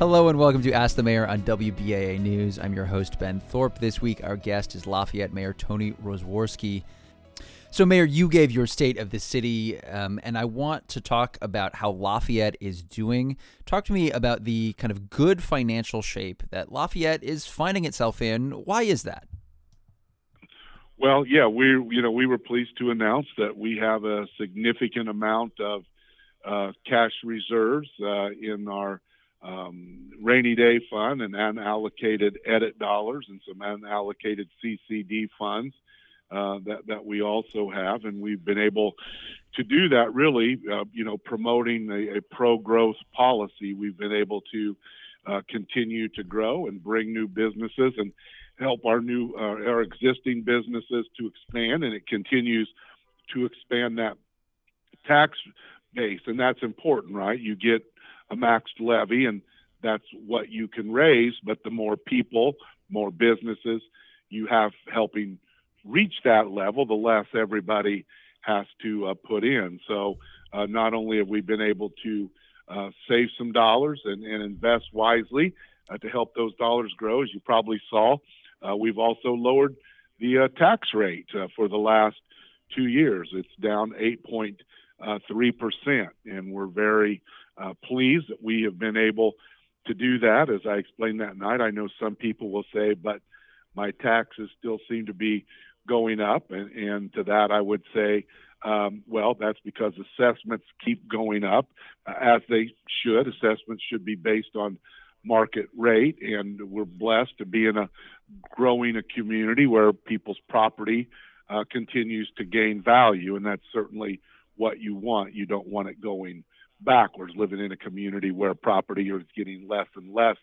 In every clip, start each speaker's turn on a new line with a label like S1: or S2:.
S1: Hello and welcome to Ask the Mayor on WBAA News. I'm your host, Ben Thorpe. This week, our guest is Lafayette Mayor Tony Roswarski. So, Mayor, you gave your state of the city, um, and I want to talk about how Lafayette is doing. Talk to me about the kind of good financial shape that Lafayette is finding itself in. Why is that?
S2: Well, yeah, we you know we were pleased to announce that we have a significant amount of uh, cash reserves uh, in our um, rainy day fund and unallocated edit dollars and some unallocated CCD funds uh, that that we also have, and we've been able to do that. Really, uh, you know, promoting a, a pro growth policy, we've been able to uh, continue to grow and bring new businesses and help our new uh, our existing businesses to expand, and it continues to expand that tax base, and that's important, right? You get a maxed levy, and that's what you can raise. But the more people, more businesses you have helping reach that level, the less everybody has to uh, put in. So uh, not only have we been able to uh, save some dollars and, and invest wisely uh, to help those dollars grow, as you probably saw, uh, we've also lowered the uh, tax rate for the last two years. It's down 8.3%, and we're very uh, pleased that we have been able to do that. As I explained that night, I know some people will say, but my taxes still seem to be going up. And, and to that, I would say, um, well, that's because assessments keep going up uh, as they should. Assessments should be based on market rate, and we're blessed to be in a growing a community where people's property uh, continues to gain value, and that's certainly what you want. You don't want it going backwards, living in a community where property is getting less and less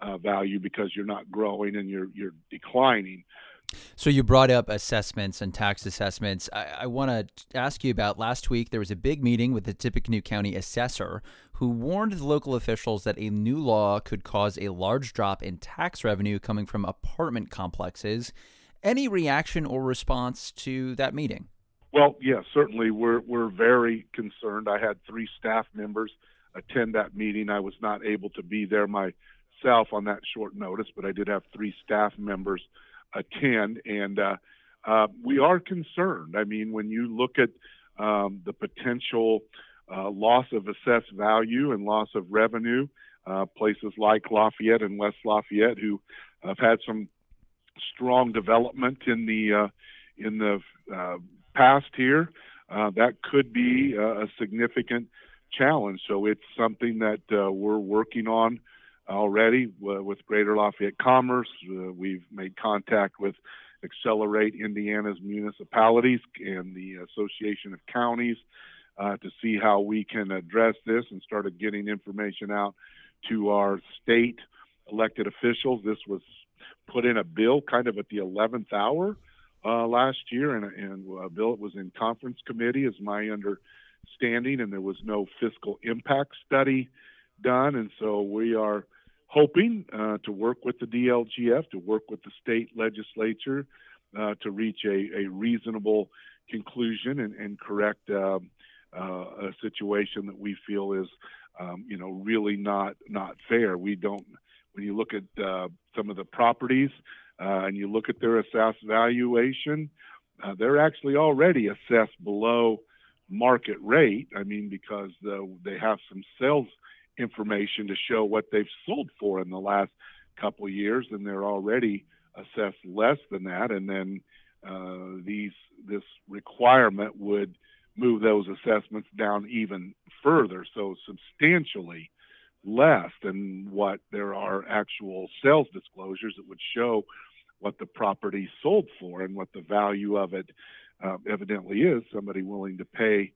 S2: uh, value because you're not growing and you're you're declining.
S1: So you brought up assessments and tax assessments. I, I want to ask you about last week. There was a big meeting with the Tippecanoe County assessor who warned the local officials that a new law could cause a large drop in tax revenue coming from apartment complexes. Any reaction or response to that meeting?
S2: Well, yeah, certainly we're we're very concerned. I had three staff members attend that meeting. I was not able to be there myself on that short notice, but I did have three staff members attend, and uh, uh, we are concerned. I mean, when you look at um, the potential uh, loss of assessed value and loss of revenue, uh, places like Lafayette and West Lafayette, who have had some strong development in the uh, in the uh, passed here, uh, that could be a significant challenge. So it's something that uh, we're working on already uh, with Greater Lafayette Commerce. Uh, we've made contact with Accelerate Indiana's municipalities and the Association of Counties uh, to see how we can address this and started getting information out to our state elected officials. This was put in a bill kind of at the 11th hour uh, last year, and, and uh, Bill, it was in conference committee, is my understanding, and there was no fiscal impact study done, and so we are hoping uh, to work with the DLGF, to work with the state legislature, uh, to reach a, a reasonable conclusion and, and correct um, uh, a situation that we feel is, um, you know, really not not fair. We don't. When you look at uh, some of the properties uh, and you look at their assessed valuation, uh, they're actually already assessed below market rate. I mean, because the, they have some sales information to show what they've sold for in the last couple years, and they're already assessed less than that. And then uh, these this requirement would move those assessments down even further, so substantially less than what there are actual sales disclosures that would show what the property sold for and what the value of it uh, evidently is. Somebody willing to pay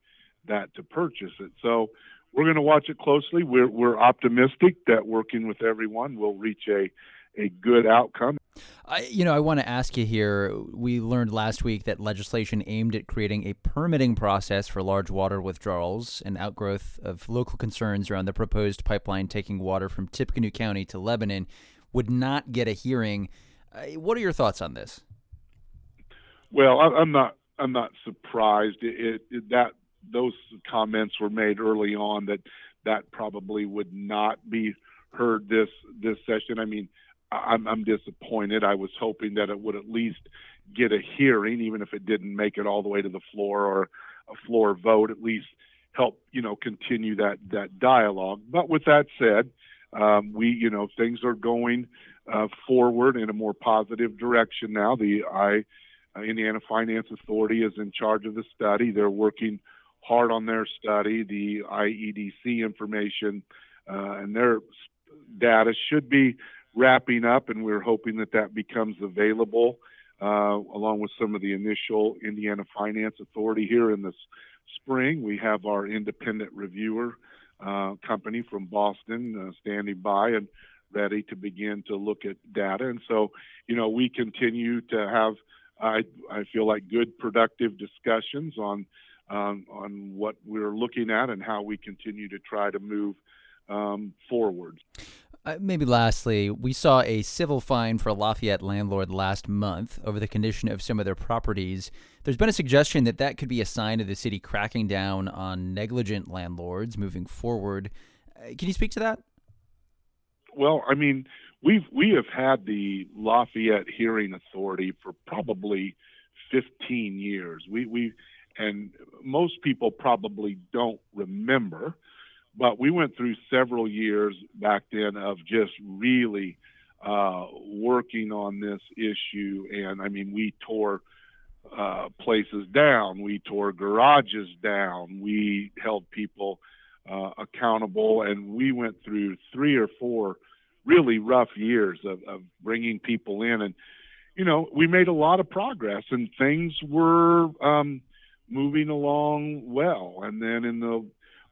S2: that to purchase it. So we're going to watch it closely. We're we're optimistic that working with everyone will reach a a good outcome.
S1: I, you know, I want to ask you here. We learned last week that legislation aimed at creating a permitting process for large water withdrawals, an outgrowth of local concerns around the proposed pipeline taking water from Tippecanoe County to Lebanon, would not get a hearing. Uh, what are your thoughts on this?
S2: Well, I, am not. I'm not surprised. It, it, that those comments were made early on that that probably would not be heard this this session. I mean, I'm, I'm disappointed. I was hoping that it would at least get a hearing, even if it didn't make it all the way to the floor or a floor vote. At least help you know continue that that dialogue. But with that said, um, we you know things are going uh, forward in a more positive direction now. The I uh, Indiana Finance Authority is in charge of the study. They're working hard on their study. The IEDC information uh, and their data should be wrapping up, and we're hoping that that becomes available uh, along with some of the initial Indiana Finance Authority here in the spring. We have our independent reviewer uh, company from Boston uh, standing by and ready to begin to look at data. And so, you know, we continue to have, I, I feel like, good, productive discussions on um, on what we're looking at and how we continue to try to move um, forward.
S1: Uh, maybe lastly, we saw a civil fine for a Lafayette landlord last month over the condition of some of their properties. There's been a suggestion that that could be a sign of the city cracking down on negligent landlords moving forward. Uh, can you speak to that?
S2: Well, I mean, we've we have had the Lafayette Hearing Authority for probably 15 years. We we and most people probably don't remember but we went through several years back then of just really uh, working on this issue. And I mean, we tore uh, places down, we tore garages down, we held people uh, accountable, and we went through three or four really rough years of, of bringing people in. And, you know, we made a lot of progress and things were um, moving along well. And then in the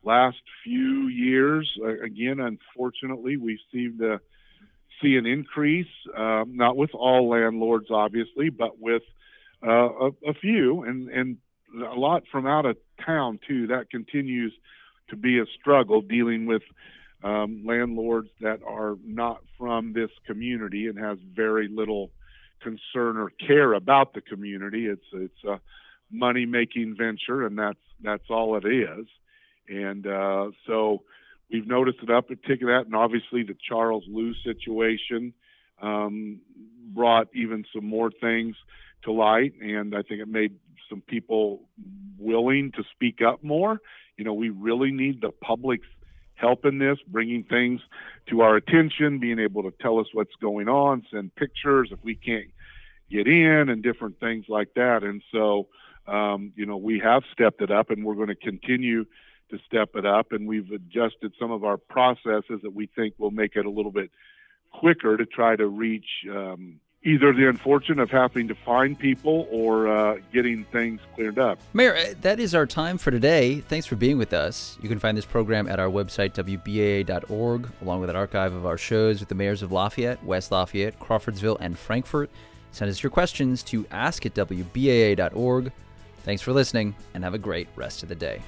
S2: last few years, uh, again, unfortunately, we seem to see an increase, um, not with all landlords, obviously, but with uh, a, a, few, and, and a lot from out of town, too. That continues to be a struggle dealing with um, landlords that are not from this community and has very little concern or care about the community. It's it's a money making venture, and that's that's all it is. And uh, so we've noticed an uptick in that, and obviously the Charles Liu situation um, brought even some more things to light, and I think it made some people willing to speak up more. You know, we really need the public's help in this, bringing things to our attention, being able to tell us what's going on, send pictures if we can't get in, and different things like that. And so, um, you know, we have stepped it up, and we're going to continue to step it up, and we've adjusted some of our processes that we think will make it a little bit quicker to try to reach um, either the unfortunate of having to find people or uh, getting things cleared up.
S1: Mayor, uh, that is our time for today. Thanks for being with us. You can find this program at our website, WBAA.org, along with an archive of our shows with the mayors of Lafayette, West Lafayette, Crawfordsville, and Frankfort. Send us your questions to ask at WBAA.org. Thanks for listening, and have a great rest of the day.